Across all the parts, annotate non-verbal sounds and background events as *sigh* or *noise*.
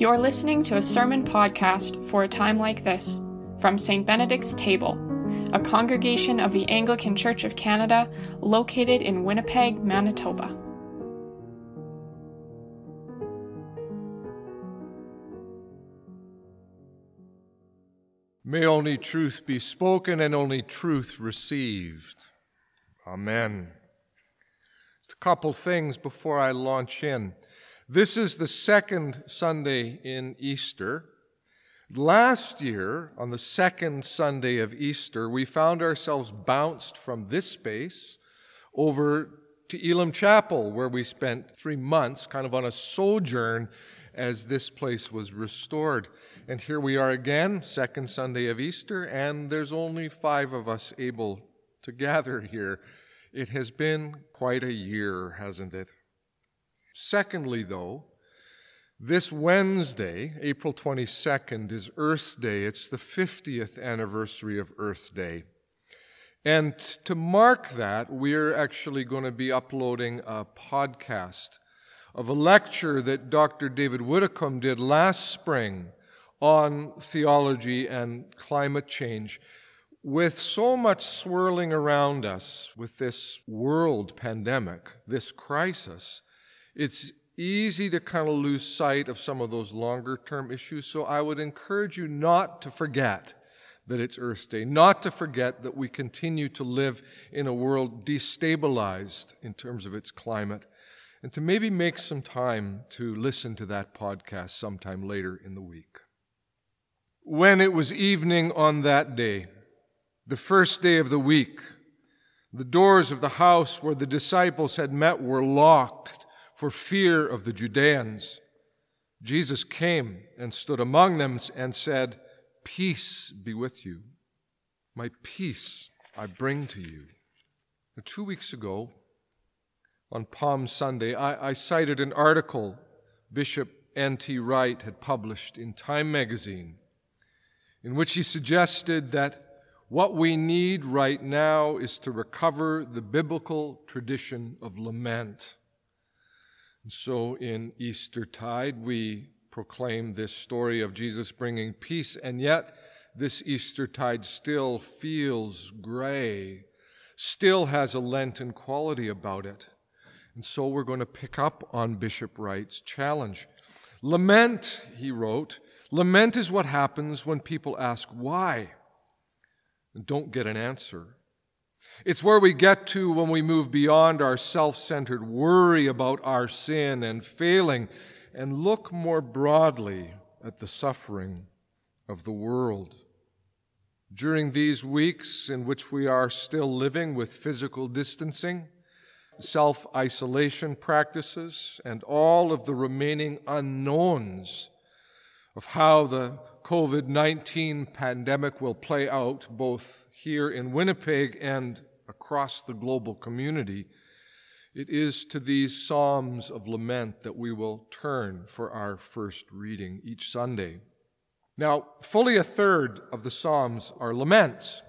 You're listening to a sermon podcast for a time like this from St. Benedict's Table, a congregation of the Anglican Church of Canada located in Winnipeg, Manitoba. May only truth be spoken and only truth received. Amen. Just a couple things before I launch in. This is the second Sunday in Easter. Last year, on the second Sunday of Easter, we found ourselves bounced from this space over to Elim Chapel, where we spent three months kind of on a sojourn as this place was restored. And here we are again, second Sunday of Easter, and there's only five of us able to gather here. It has been quite a year, hasn't it? Secondly, though, this Wednesday, April 22nd, is Earth Day. It's the 50th anniversary of Earth Day. And to mark that, we're actually going to be uploading a podcast of a lecture that Dr. David Widdicombe did last spring on theology and climate change. With so much swirling around us with this world pandemic, this crisis, it's easy to kind of lose sight of some of those longer term issues. So I would encourage you not to forget that it's Earth Day, not to forget that we continue to live in a world destabilized in terms of its climate, and to maybe make some time to listen to that podcast sometime later in the week. When it was evening on that day, the first day of the week, the doors of the house where the disciples had met were locked for fear of the Judeans. Jesus came and stood among them and said, Peace be with you. My peace I bring to you. two weeks ago, on Palm Sunday, I, I cited an article Bishop N.T. Wright had published in Time magazine, in which he suggested that what we need right now is to recover the biblical tradition of lament. So in Eastertide, we proclaim this story of Jesus bringing peace, and yet this Eastertide still feels gray, still has a Lenten quality about it. And so we're going to pick up on Bishop Wright's challenge. Lament, he wrote, lament is what happens when people ask why and don't get an answer. It's where we get to when we move beyond our self centered worry about our sin and failing and look more broadly at the suffering of the world. During these weeks in which we are still living with physical distancing, self isolation practices, and all of the remaining unknowns of how the COVID 19 pandemic will play out, both here in Winnipeg and across the global community, it is to these Psalms of lament that we will turn for our first reading each Sunday. Now, fully a third of the Psalms are laments,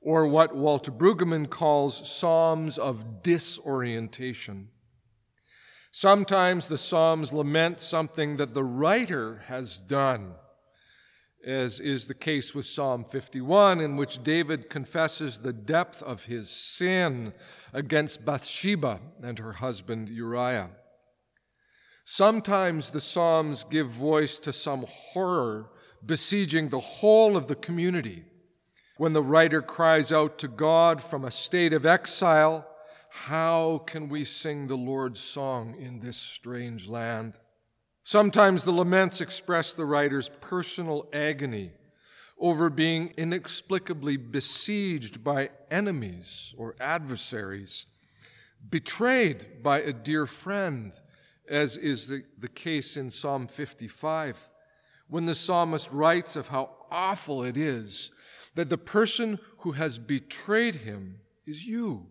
or what Walter Brueggemann calls Psalms of disorientation. Sometimes the Psalms lament something that the writer has done as is the case with Psalm 51, in which David confesses the depth of his sin against Bathsheba and her husband Uriah. Sometimes the Psalms give voice to some horror besieging the whole of the community when the writer cries out to God from a state of exile, How can we sing the Lord's song in this strange land? Sometimes the laments express the writer's personal agony over being inexplicably besieged by enemies or adversaries, betrayed by a dear friend, as is the, the case in Psalm 55, when the psalmist writes of how awful it is that the person who has betrayed him is you,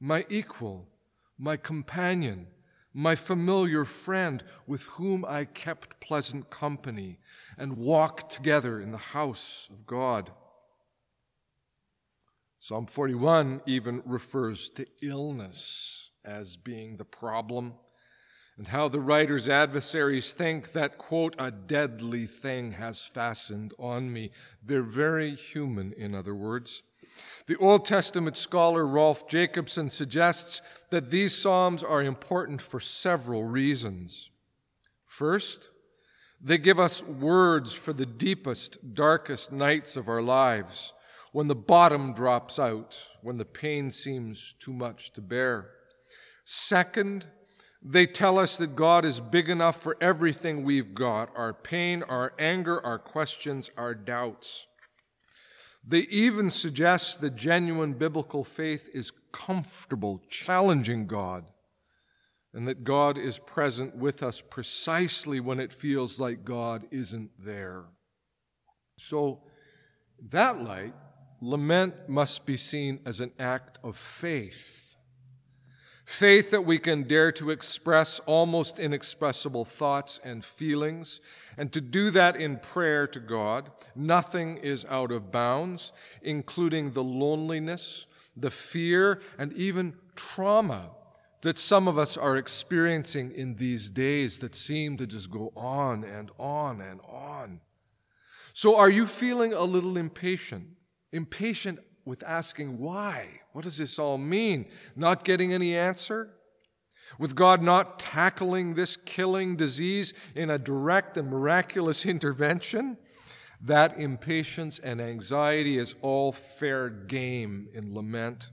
my equal, my companion my familiar friend with whom I kept pleasant company and walked together in the house of God. Psalm 41 even refers to illness as being the problem. and how the writer's adversaries think that, quote, a deadly thing has fastened on me. They're very human, in other words. The Old Testament scholar Rolf Jacobson suggests that these Psalms are important for several reasons. First, they give us words for the deepest, darkest nights of our lives, when the bottom drops out, when the pain seems too much to bear. Second, they tell us that God is big enough for everything we've got our pain, our anger, our questions, our doubts. They even suggest that genuine biblical faith is comfortable, challenging God, and that God is present with us precisely when it feels like God isn't there. So, that light, lament must be seen as an act of faith Faith that we can dare to express almost inexpressible thoughts and feelings, and to do that in prayer to God. Nothing is out of bounds, including the loneliness, the fear, and even trauma that some of us are experiencing in these days that seem to just go on and on and on. So, are you feeling a little impatient? Impatient with asking why? What does this all mean? Not getting any answer? With God not tackling this killing disease in a direct and miraculous *laughs* intervention? That impatience and anxiety is all fair game in lament.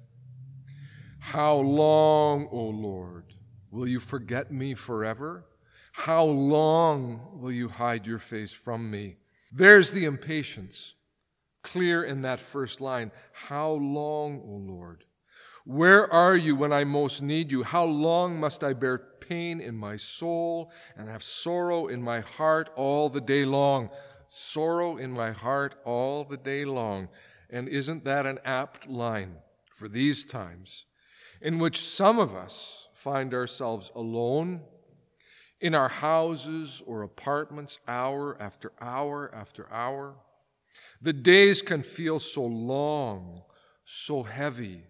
How long, O Lord, will you forget me forever? How long will you hide your face from me? There's the impatience clear in that first line. How long, O Lord? Where are you when I most need you? How long must I bear pain in my soul and have sorrow in my heart all the day long? Sorrow in my heart all the day long. And isn't that an apt line for these times in which some of us find ourselves alone in our houses or apartments hour after hour after hour? The days can feel so long, so heavy,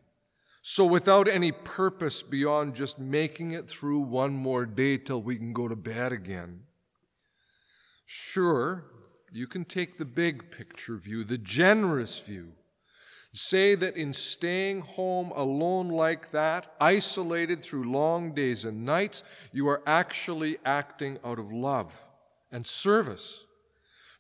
so without any purpose beyond just making it through one more day till we can go to bed again. Sure, you can take the big picture view, the generous view. Say that in staying home alone like that, isolated through long days and nights, you are actually acting out of love and service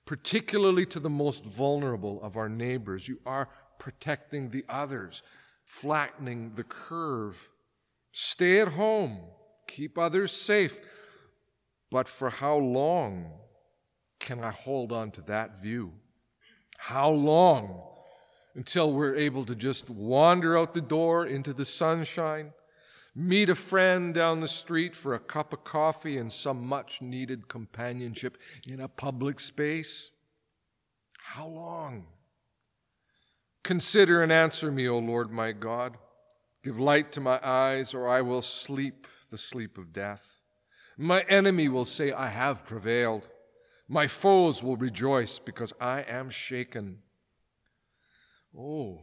particularly to the most vulnerable of our neighbors. You are protecting the others, flattening the curve. Stay at home, keep others safe. But for how long can I hold on to that view? How long until we're able to just wander out the door into the sunshine, meet a friend down the street for a cup of coffee and some much needed companionship in a public space? How long? Consider and answer me, O Lord my God. Give light to my eyes, or I will sleep the sleep of death. My enemy will say, I have prevailed. My foes will rejoice because I am shaken. Oh,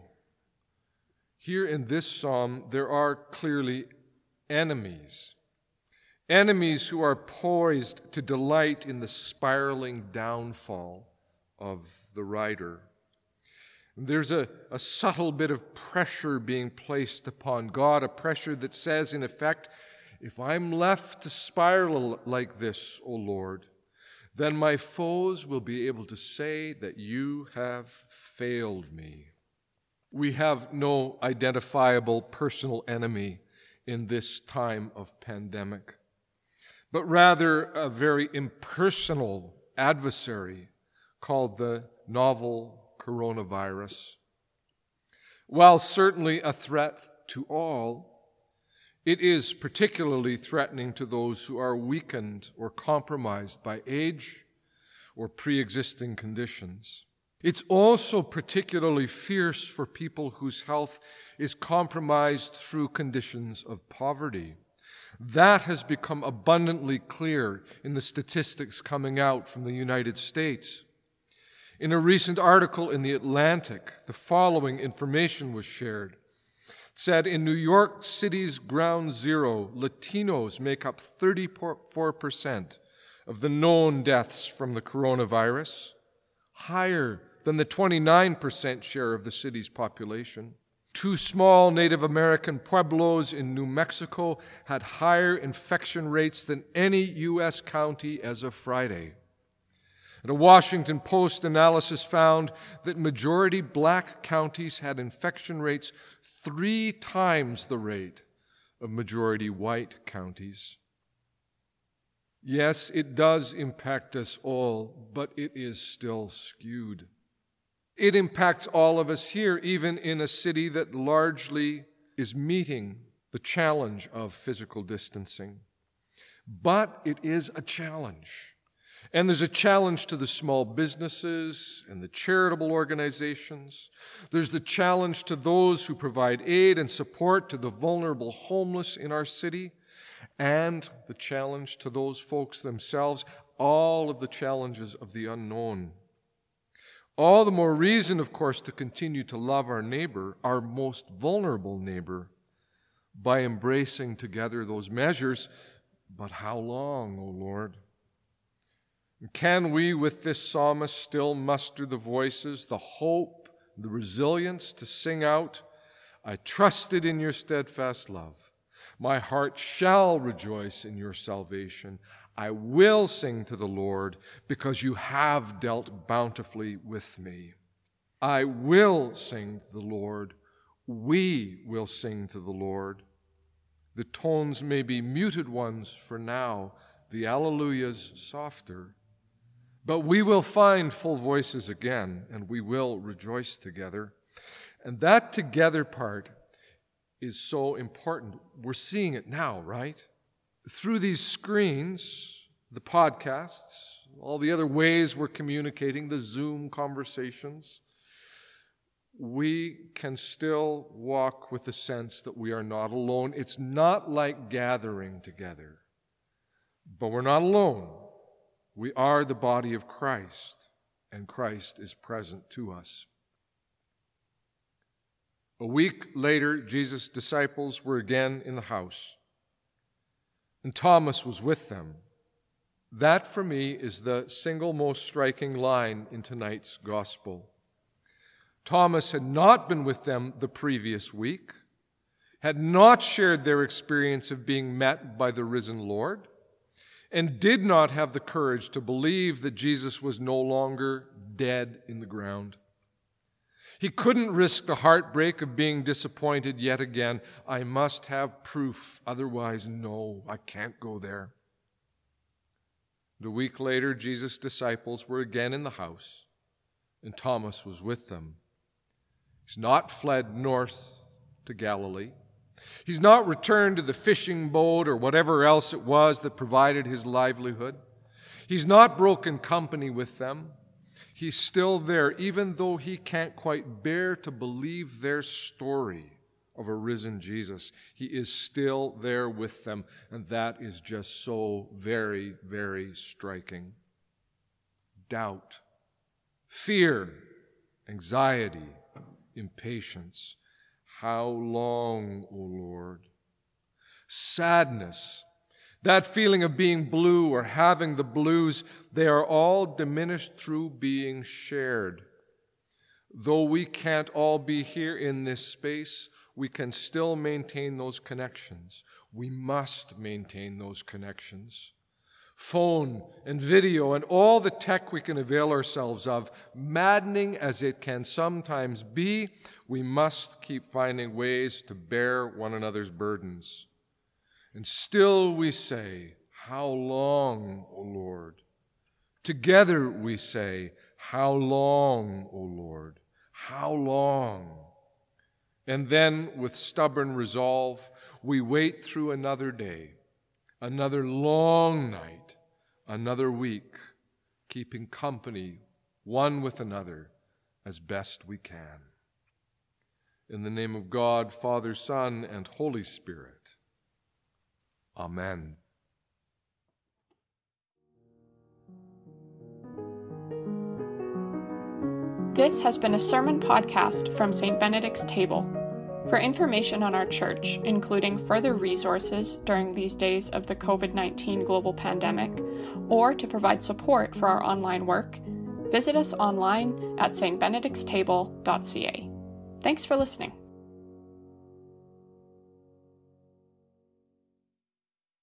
here in this psalm, there are clearly enemies. Enemies who are poised to delight in the spiraling downfall of the writer. There's a, a subtle bit of pressure being placed upon God, a pressure that says, in effect, if I'm left to spiral like this, O Lord, then my foes will be able to say that you have failed me. We have no identifiable personal enemy in this time of pandemic, but rather a very impersonal adversary called the novel coronavirus. While certainly a threat to all, it is particularly threatening to those who are weakened or compromised by age or pre existing conditions. It's also particularly fierce for people whose health is compromised through conditions of poverty. That has become abundantly clear in the statistics coming out from the United States. In a recent article in The Atlantic, the following information was shared. It said in New York City's ground zero, Latinos make up 34% of the known deaths from the coronavirus, higher than the 29% share of the city's population. Two small Native American pueblos in New Mexico had higher infection rates than any U.S. county as of Friday. And a Washington Post analysis found that majority black counties had infection rates three times the rate of majority white counties. Yes, it does impact us all, but it is still skewed. It impacts all of us here, even in a city that largely is meeting the challenge of physical distancing. But it is a challenge. And there's a challenge to the small businesses and the charitable organizations. There's the challenge to those who provide aid and support to the vulnerable homeless in our city, and the challenge to those folks themselves, all of the challenges of the unknown. All the more reason, of course, to continue to love our neighbor, our most vulnerable neighbor, by embracing together those measures. But how long, O Lord? Can we, with this psalmist, still muster the voices, the hope, the resilience to sing out, I trusted in your steadfast love. My heart shall rejoice in your salvation. I will sing to the Lord because you have dealt bountifully with me. I will sing to the Lord. We will sing to the Lord. The tones may be muted ones for now, the alleluias softer. But we will find full voices again, and we will rejoice together. And that together part is so important. We're seeing it now, right? Through these screens, the podcasts, all the other ways we're communicating, the Zoom conversations, we can still walk with the sense that we are not alone. It's not like gathering together, but we're not alone. We are the body of Christ, and Christ is present to us. A week later, Jesus' disciples were again in the house, and Thomas was with them. That, for me, is the single most striking line in tonight's gospel. Thomas had not been with them the previous week, had not shared their experience of being met by the risen Lord and did not have the courage to believe that Jesus was no longer dead in the ground. He couldn't risk the heartbreak of being disappointed yet again. I must have proof, otherwise, no, I can't go there. And a week later, Jesus' disciples were again in the house, and Thomas was with them. He's not fled north to Galilee. He's not returned to the fishing boat or whatever else it was that provided his livelihood. He's not broken company with them. He's still there, even though he can't quite bear to believe their story of a risen Jesus. He is still there with them, and that is just so very, very striking. Doubt, fear, anxiety, impatience how long, O Lord? Sadness, that feeling of being blue or having the blues, they are all diminished through being shared. Though we can't all be here in this space, we can still maintain those connections. We must maintain those connections phone and video and all the tech we can avail ourselves of, maddening as it can sometimes be, we must keep finding ways to bear one another's burdens. And still we say, How long, O Lord? Together we say, How long, O Lord? How long? And then, with stubborn resolve, we wait through another day another long night, another week, keeping company one with another as best we can. In the name of God, Father, Son, and Holy Spirit. Amen. This has been a sermon podcast from St. Benedict's Table. For information on our church, including further resources during these days of the COVID 19 global pandemic, or to provide support for our online work, visit us online at stbenedictstable.ca. Thanks for listening.